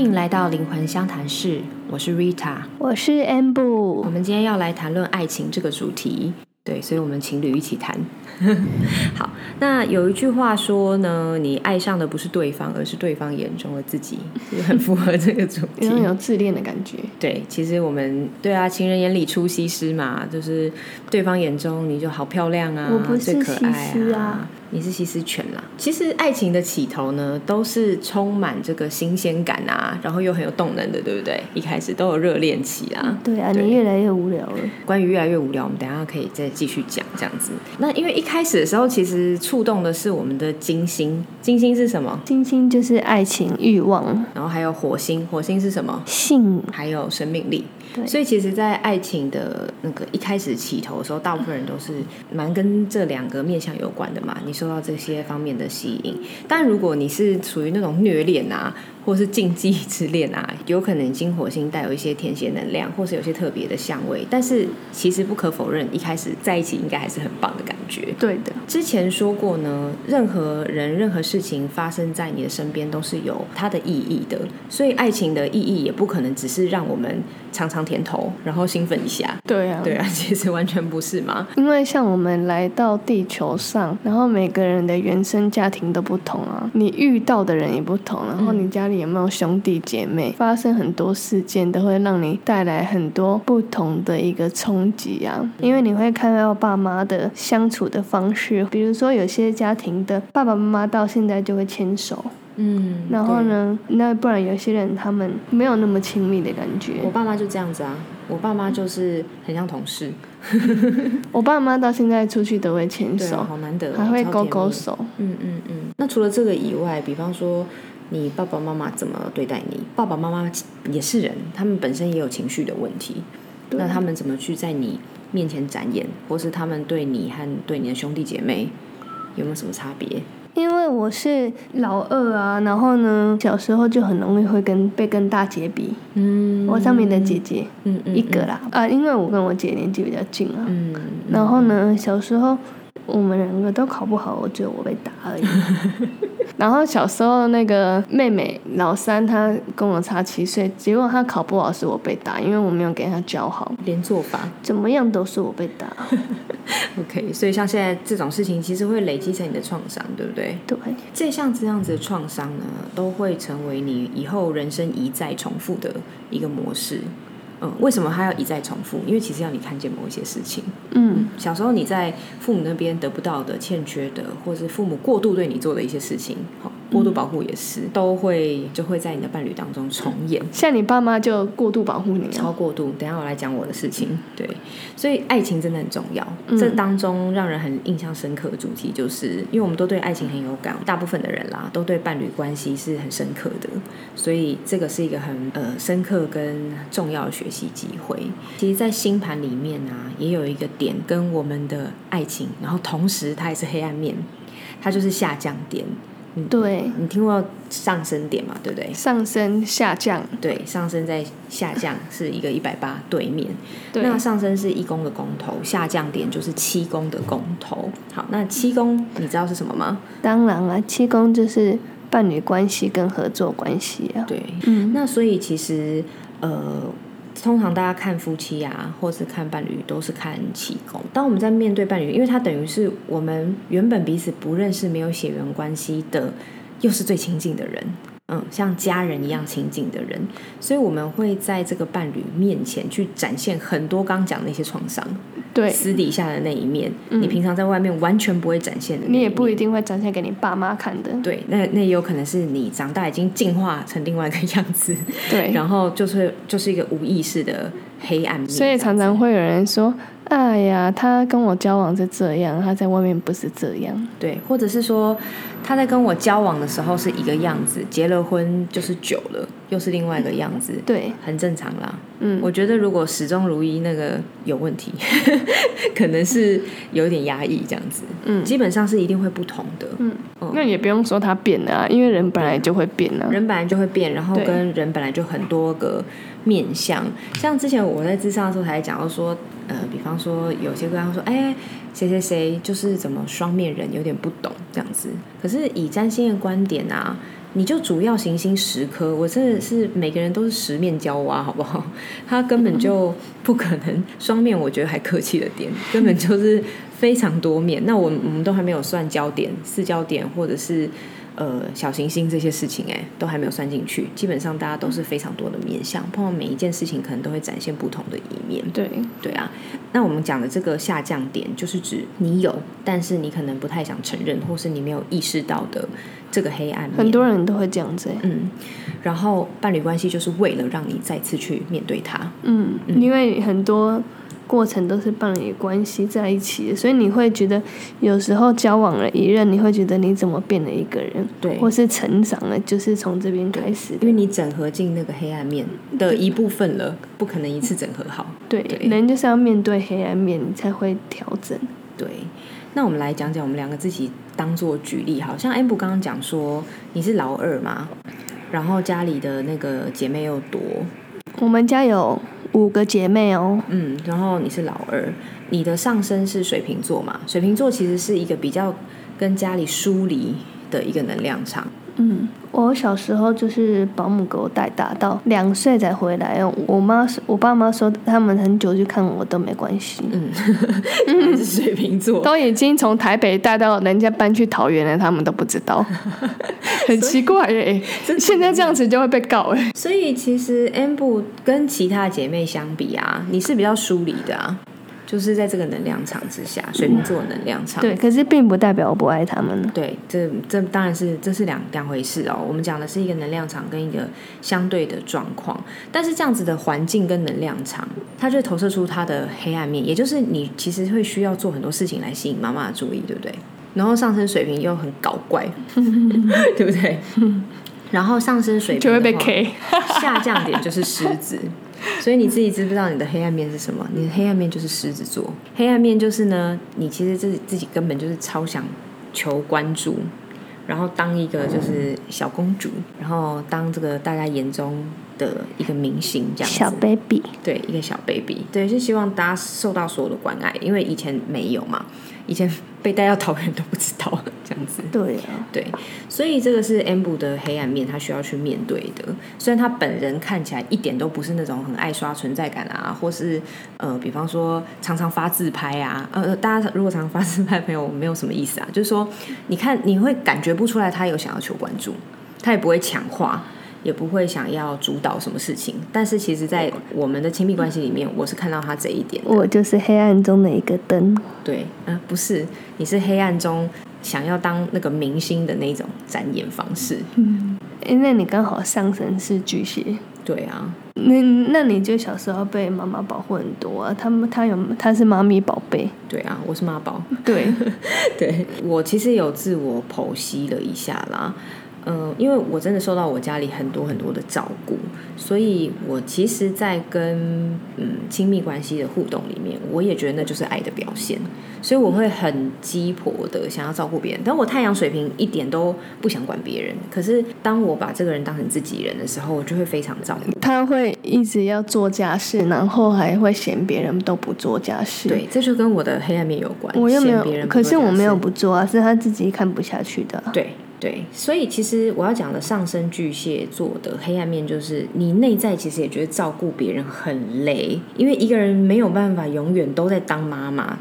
迎来到灵魂相谈室，我是 Rita，我是 Amber。我们今天要来谈论爱情这个主题，对，所以我们情侣一起谈。好，那有一句话说呢，你爱上的不是对方，而是对方眼中的自己，也很符合这个主题。有有自恋的感觉。对，其实我们对啊，情人眼里出西施嘛，就是对方眼中你就好漂亮啊，我不是最可爱啊你是西施犬啦。其实爱情的起头呢，都是充满这个新鲜感啊，然后又很有动能的，对不对？一开始都有热恋期啊。对啊，对你越来越无聊了。关于越来越无聊，我们等一下可以再继续讲这样子。那因为一开始的时候，其实触动的是我们的金星，金星是什么？金星就是爱情、欲望、然后还有火星，火星是什么？性。还有生命力。对所以其实，在爱情的那个一开始起头的时候，大部分人都是蛮跟这两个面向有关的嘛。你受到这些方面的吸引，但如果你是属于那种虐恋啊，或是禁忌之恋啊，有可能金火星带有一些天蝎能量，或是有些特别的香味。但是其实不可否认，一开始在一起应该还是很棒的感觉。对的，之前说过呢，任何人、任何事情发生在你的身边都是有它的意义的，所以爱情的意义也不可能只是让我们尝尝甜头，然后兴奋一下。对啊，对啊，其实完全不是嘛。因为像我们来到地球上，然后每个人的原生家庭都不同啊，你遇到的人也不同，然后你家里有没有兄弟姐妹，发生很多事件都会让你带来很多不同的一个冲击啊。因为你会看到爸妈的相处的方式，比如说有些家庭的爸爸妈妈到现在就会牵手，嗯，然后呢，那不然有些人他们没有那么亲密的感觉？。我爸妈就这样子啊，我爸妈就是很像同事，我爸妈到现在出去都会牵手好难得哦、还会勾。勾手。嗯嗯嗯。那除了这个以外，比方说你爸爸妈妈怎么对待你？爸爸妈妈也是人，他们本身也有情绪的问题。那他们怎么去在你面前展演，或是他们对你和对你的兄弟姐妹有没有什么差别？因为我是老二啊，然后呢，小时候就很容易会跟被跟大姐比，嗯。我上面的姐姐嗯嗯一个啦，啊，因为我跟我姐年纪比较近啊，嗯，然后呢，小时候我们两个都考不好，我只有我被打而已。然后小时候那个妹妹老三，她跟我差七岁，结果她考不好是我被打，因为我没有给她教好，连做法怎么样都是我被打。OK，所以像现在这种事情，其实会累积成你的创伤，对不对？对，这像这样子的创伤呢，都会成为你以后人生一再重复的一个模式。嗯，为什么他要一再重复？因为其实要你看见某一些事情。嗯，小时候你在父母那边得不到的、欠缺的，或是父母过度对你做的一些事情，好，过度保护也是，都会就会在你的伴侣当中重演。像你爸妈就过度保护你啊超。过度，等一下我来讲我的事情。对，所以爱情真的很重要。嗯这当中让人很印象深刻的主题，就是因为我们都对爱情很有感，大部分的人啦都对伴侣关系是很深刻的，所以这个是一个很呃深刻跟重要的学习机会。其实，在星盘里面啊，也有一个点跟我们的爱情，然后同时它也是黑暗面，它就是下降点。对，你听过上升点嘛？对不对？上升下降，对，上升在下降是一个一百八对面，对，那上升是一宫的宫头，下降点就是七宫的宫头。好，那七宫你知道是什么吗？当然了，七宫就是伴侣关系跟合作关系啊。对，嗯，那所以其实呃，通常大家看夫妻啊，或是看伴侣，都是看气功。当我们在面对伴侣，因为他等于是我们原本彼此不认识、没有血缘关系的，又是最亲近的人。嗯，像家人一样亲近的人，所以我们会在这个伴侣面前去展现很多刚讲那些创伤，对，私底下的那一面，嗯。你平常在外面完全不会展现的你也不一定会展现给你爸妈看的。对，那那也有可能是你长大已经进化成另外一个样子，对，然后就是就是一个无意识的黑暗面，所以常常会有人说：“哎呀，他跟我交往是这样，他在外面不是这样。对，或者是说他在跟我交往的时候是一个样子，结了婚就是久了又是另外一个样子”，对，很正常啦。嗯，我觉得如果始终如一，那个有问题，可能是有点压抑这样子。嗯基本上是一定会不同的。嗯，那也不用说他变了啊，因为人本来就会变啊。人本来就会变，然后跟人本来就很多个面相。像之前我在智商的时候才讲到说，呃，比方说有些个案说，哎，谁谁谁就是怎么双面人，有点不懂这样子。可是以占星的观点啊，你就主要行星十颗，我真的是每个人都是十面娇娃，好不好？他根本就不可能双面，我觉得还客气了点，根本就是非常多面。那我我们都还没有算焦点、四焦点或者是呃小行星这些事情，哎，都还没有算进去。基本上大家都是非常多的面相，碰到每一件事情可能都会展现不同的一面。对对啊，那我们讲的这个下降点，就是指你有，但是你可能不太想承认，或是你没有意识到的这个黑暗面。很多人都会这样子欸。嗯，然后伴侣关系就是为了让你再次去面对它。嗯，因为很多过程都是伴侣关系在一起的，所以你会觉得有时候交往了一任，你会觉得你怎么变了一个人，对或是成长了，就是从这边开始。因为你整合进那个黑暗面的一部分了，不可能一次整合好。对，对人就是要面对黑暗面，你才会调整。对，那我们来讲讲我们两个自己当做举例，好像 Amber 刚刚讲说你是老二嘛，然后家里的那个姐妹又多，我们家有五个姐妹哦，嗯，然后你是老二，你的上升是水瓶座嘛？水瓶座其实是一个比较跟家里疏离的一个能量场。嗯，我小时候就是保姆给我带大，到两岁才回来哦。我妈说，我爸妈说他们很久去看我都没关系，嗯，还是水瓶座。都已经从台北带到人家搬去桃园了，他们都不知道，很奇怪耶。现在这样子就会被告哎。所以其实 Amber 跟其他姐妹相比啊，你是比较疏离的啊，就是在这个能量场之下，水瓶座能量场。对，可是并不代表我不爱他们。对，这这当然是这是两两回事哦。我们讲的是一个能量场跟一个相对的状况，但是这样子的环境跟能量场，它就投射出它的黑暗面，也就是你其实会需要做很多事情来吸引妈妈的注意，对不对？然后上升水平又很搞怪，对不对？然后上升水平就会被 K。下降点就是狮子，所以你自己知不知道你的黑暗面是什么？你的黑暗面就是狮子座。黑暗面就是呢，你其实自己自己根本就是超想求关注，然后当一个就是小公主，然后当这个大家眼中的一个明星这样子。小 baby，对，一个小 baby，对，是希望大家受到所有的关爱，因为以前没有嘛，以前被带到桃园都不知道这样子。对啊，对，所以这个是 Amber 的黑暗面，他需要去面对的。虽然他本人看起来一点都不是那种很爱刷存在感啊，或是呃，比方说常常发自拍啊，呃，大家如果常常发自拍的朋友，没有什么意思啊，就是说，你看你会感觉不出来他有想要求关注，他也不会强化。也不会想要主导什么事情，但是其实，在我们的亲密关系里面，我是看到他这一点。我就是黑暗中的一个灯。对，啊、不是，你是黑暗中想要当那个明星的那种展演方式。嗯，因为你刚好上升是巨蟹，对啊，那那你就小时候被妈妈保护很多啊。他们他有他是妈咪宝贝，对啊，我是妈宝。对，对我其实有自我剖析了一下啦，嗯、因为我真的受到我家里很多很多的照顾，所以我其实，在跟嗯亲密关系的互动里面，我也觉得那就是爱的表现，所以我会很鸡婆的想要照顾别人。但我太阳水平一点都不想管别人，可是当我把这个人当成自己人的时候，我就会非常照顾。他会一直要做家事，然后还会嫌别人都不做家事。，对，这就跟我的黑暗面有关。我又没有，嫌别人可是我没有不做啊，是他自己看不下去的啊。对对，所以其实我要讲的上升巨蟹座的黑暗面，就是你内在其实也觉得照顾别人很累，因为一个人没有办法永远都在当妈妈，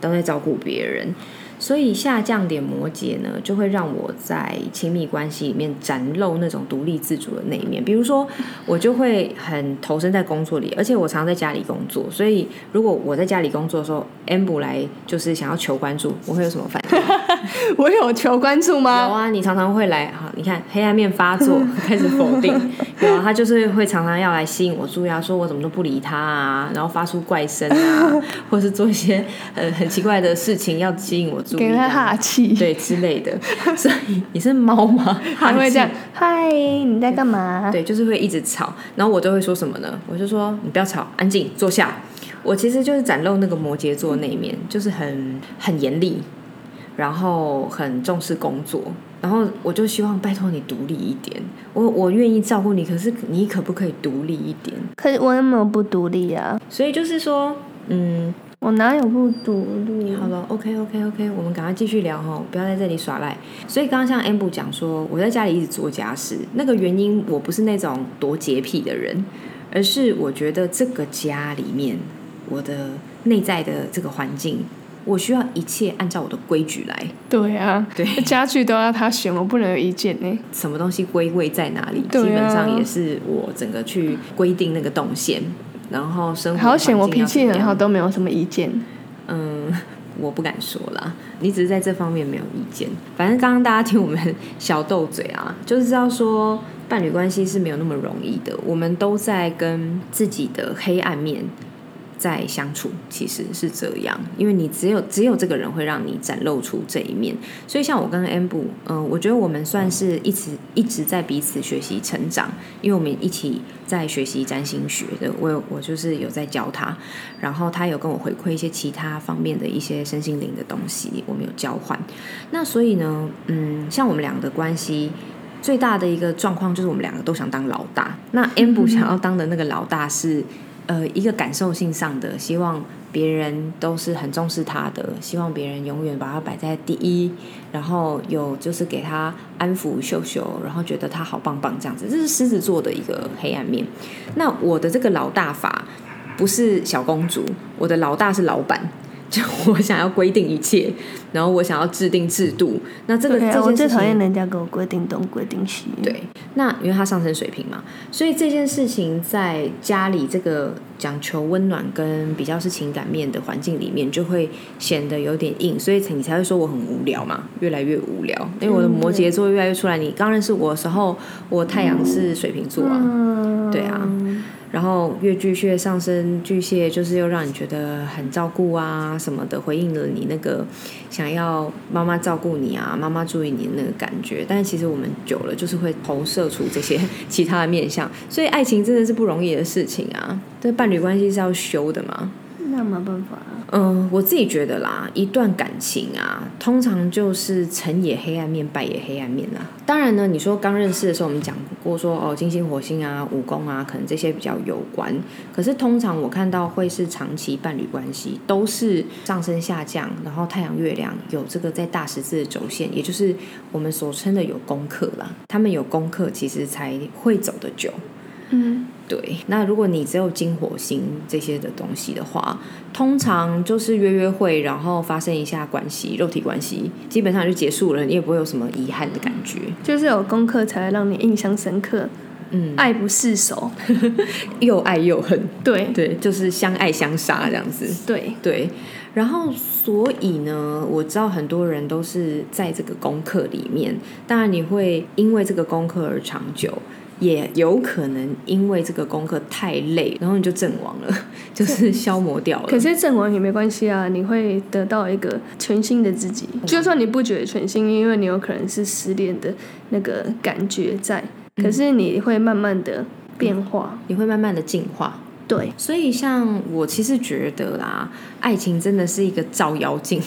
都在照顾别人。所以下降点摩羯呢，就会让我在亲密关系里面展露那种独立自主的那一面。比如说，我就会很投身在工作里，而且我常在家里工作，所以如果我在家里工作的时候，amber 来就是想要求关注，我会有什么反应？我有求关注吗有？啊，你常常会来，好，你看黑暗面发作，开始否定。有啊，他就是会常常要来吸引我注意啊，说我怎么都不理他啊，然后发出怪声啊，或是做一些呃很奇怪的事情要吸引我注意、给他哈啊，气，对之类的。所以你是猫吗？还会这样。。嗨，你在干嘛？对，就是会一直吵，然后我都会说什么呢？我就说你不要吵，安静坐下。我其实就是展露那个摩羯座那一面，就是很很严厉，然后很重视工作，然后我就希望拜托你独立一点。我我愿意照顾你，可是你可不可以独立一点？可是我有没有不独立啊？所以就是说，嗯，我哪有不独立？好了，OK OK OK，我们赶快继续聊哈，不要在这里耍赖。所以刚刚像 Amber 讲说，我在家里一直做家事，那个原因我不是那种多洁癖的人，而是我觉得这个家里面我的内在的这个环境，我需要一切按照我的规矩来。对啊，对，家具都要他选，我不能有意见呢。什么东西归位在哪里，啊基本上也是我整个去规定那个动线，然后生活好险，我脾气很好，都没有什么意见。嗯，我不敢说啦，你只是在这方面没有意见。反正刚刚大家听我们小斗嘴啊，就是知道说伴侣关系是没有那么容易的，我们都在跟自己的黑暗面。在相处其实是这样，因为你只有只有这个人会让你展露出这一面，所以像我跟 amb 嗯、我觉得我们算是一直一直在彼此学习成长，因为我们一起在学习占星学的，我有我就是有在教他，然后他有跟我回馈一些其他方面的一些身心灵的东西，我们有交换。那所以呢，嗯，像我们两个的关系。最大的一个状况就是我们两个都想当老大。那 M 布想要当的那个老大是，呃，一个感受性上的，希望别人都是很重视他的，希望别人永远把他摆在第一，然后有就是给他安抚秀秀，然后觉得他好棒棒这样子，这是狮子座的一个黑暗面。那我的这个老大法不是小公主，我的老大是老板。就我想要规定一切，然后我想要制定制度。那这个、我最讨厌人家给我规定东规定西。对，那因为他上升水平嘛，所以这件事情在家里这个讲求温暖跟比较是情感面的环境里面，就会显得有点硬，所以你才会说我很无聊嘛，越来越无聊。因为我的摩羯座越来越出来。你刚认识我的时候，我太阳是水瓶座啊，嗯，对啊，然后越巨蟹上升巨蟹，就是又让你觉得很照顾啊什么的，回应了你那个想要妈妈照顾你啊，妈妈注意你的那个感觉。但是其实我们久了，就是会投射出这些其他的面相，所以爱情真的是不容易的事情啊。这伴侣关系是要修的吗。那没办法啊。嗯，我自己觉得啦，一段感情啊，通常就是成也黑暗面，败也黑暗面啦。当然呢，你说刚认识的时候，我们讲过说哦，金星、火星啊、武功啊，可能这些比较有关。可是通常我看到会是长期伴侣关系，都是上升下降，然后太阳、月亮有这个在大十字的轴线，也就是我们所称的有功课啦。他们有功课，其实才会走得久。嗯，对，那如果你只有金火星这些的东西的话，通常就是约约会，然后发生一下关系，肉体关系，基本上就结束了，你也不会有什么遗憾的感觉。就是有功课才会让你印象深刻，嗯，爱不释手。又爱又恨，对对，就是相爱相杀这样子。对，对，然后所以呢，我知道很多人都是在这个功课里面，当然你会因为这个功课而长久。也有可能因为这个功课太累，然后你就阵亡了，就是消磨掉了。可是阵亡也没关系啊，你会得到一个全新的自己。就算你不觉得全新，因为你有可能是失恋的那个感觉在，可是你会慢慢的变化。你会慢慢的进化。对，所以像我其实觉得啦，爱情真的是一个照妖镜。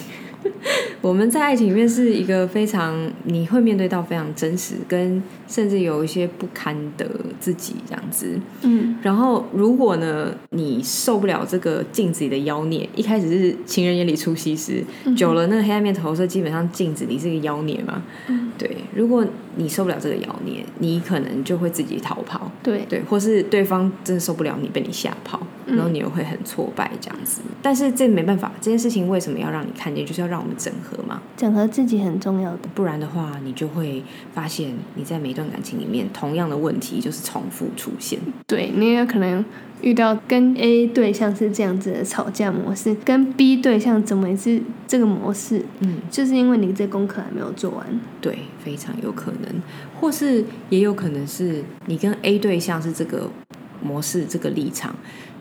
我们在爱情里面是一个非常，你会面对到非常真实，跟甚至有一些不堪的自己这样子。嗯，然后如果呢，你受不了这个镜子里的妖孽，一开始是情人眼里出西施，久了那个黑暗面投射，基本上镜子里是个妖孽嘛。嗯对，如果你受不了这个妖孽，你可能就会自己逃跑。对，对，或是对方真的受不了你，被你吓跑，然后你又会很挫败这样子。但是这没办法，这件事情为什么要让你看见？就是要让我们整合嘛，整合自己很重要的。不然的话，你就会发现你在每一段感情里面，同样的问题就是重复出现。对你也有可能遇到跟 A 对象是这样子的吵架模式，跟 B 对象怎么也是这个模式，嗯，就是因为你这功课还没有做完。对，非常有可能，或是也有可能是你跟 A 对象是这个模式、这个立场，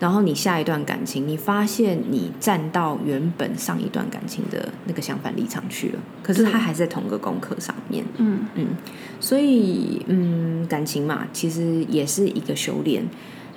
然后你下一段感情，你发现你站到原本上一段感情的那个相反立场去了，可是他还在同个功课上面。嗯嗯，所以嗯，感情嘛，其实也是一个修炼，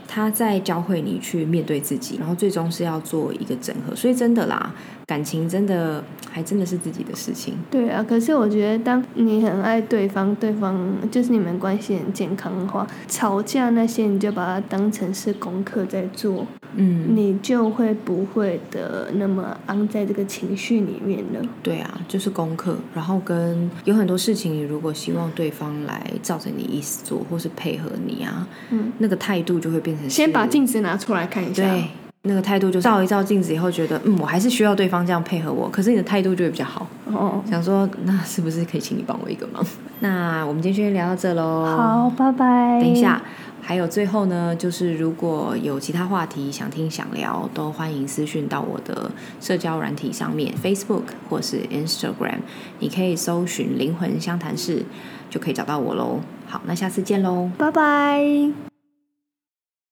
他在教会你去面对自己，然后最终是要做一个整合。所以真的啦，感情真的还真的是自己的事情。对啊，可是我觉得，当你很爱对方，对方就是你们关系很健康的话，吵架那些你就把它当成是功课在做，嗯，你就会不会的那么安在这个情绪里面了。对啊，就是功课。然后跟有很多事情，你如果希望对方来照着你意思做，或是配合你啊，嗯，那个态度就会变成先把镜子拿出来看一下。对。那个态度就照一照镜子以后，觉得嗯，我还是需要对方这样配合我。可是你的态度就会比较好，哦，想说那是不是可以请你帮我一个忙？那我们今天先聊到这喽。好，拜拜。等一下，还有最后呢，就是如果有其他话题想听想聊，都欢迎私讯到我的社交软体上面，Facebook 或是 Instagram，你可以搜寻“灵魂相谈室”，就可以找到我喽。好，那下次见喽。拜拜。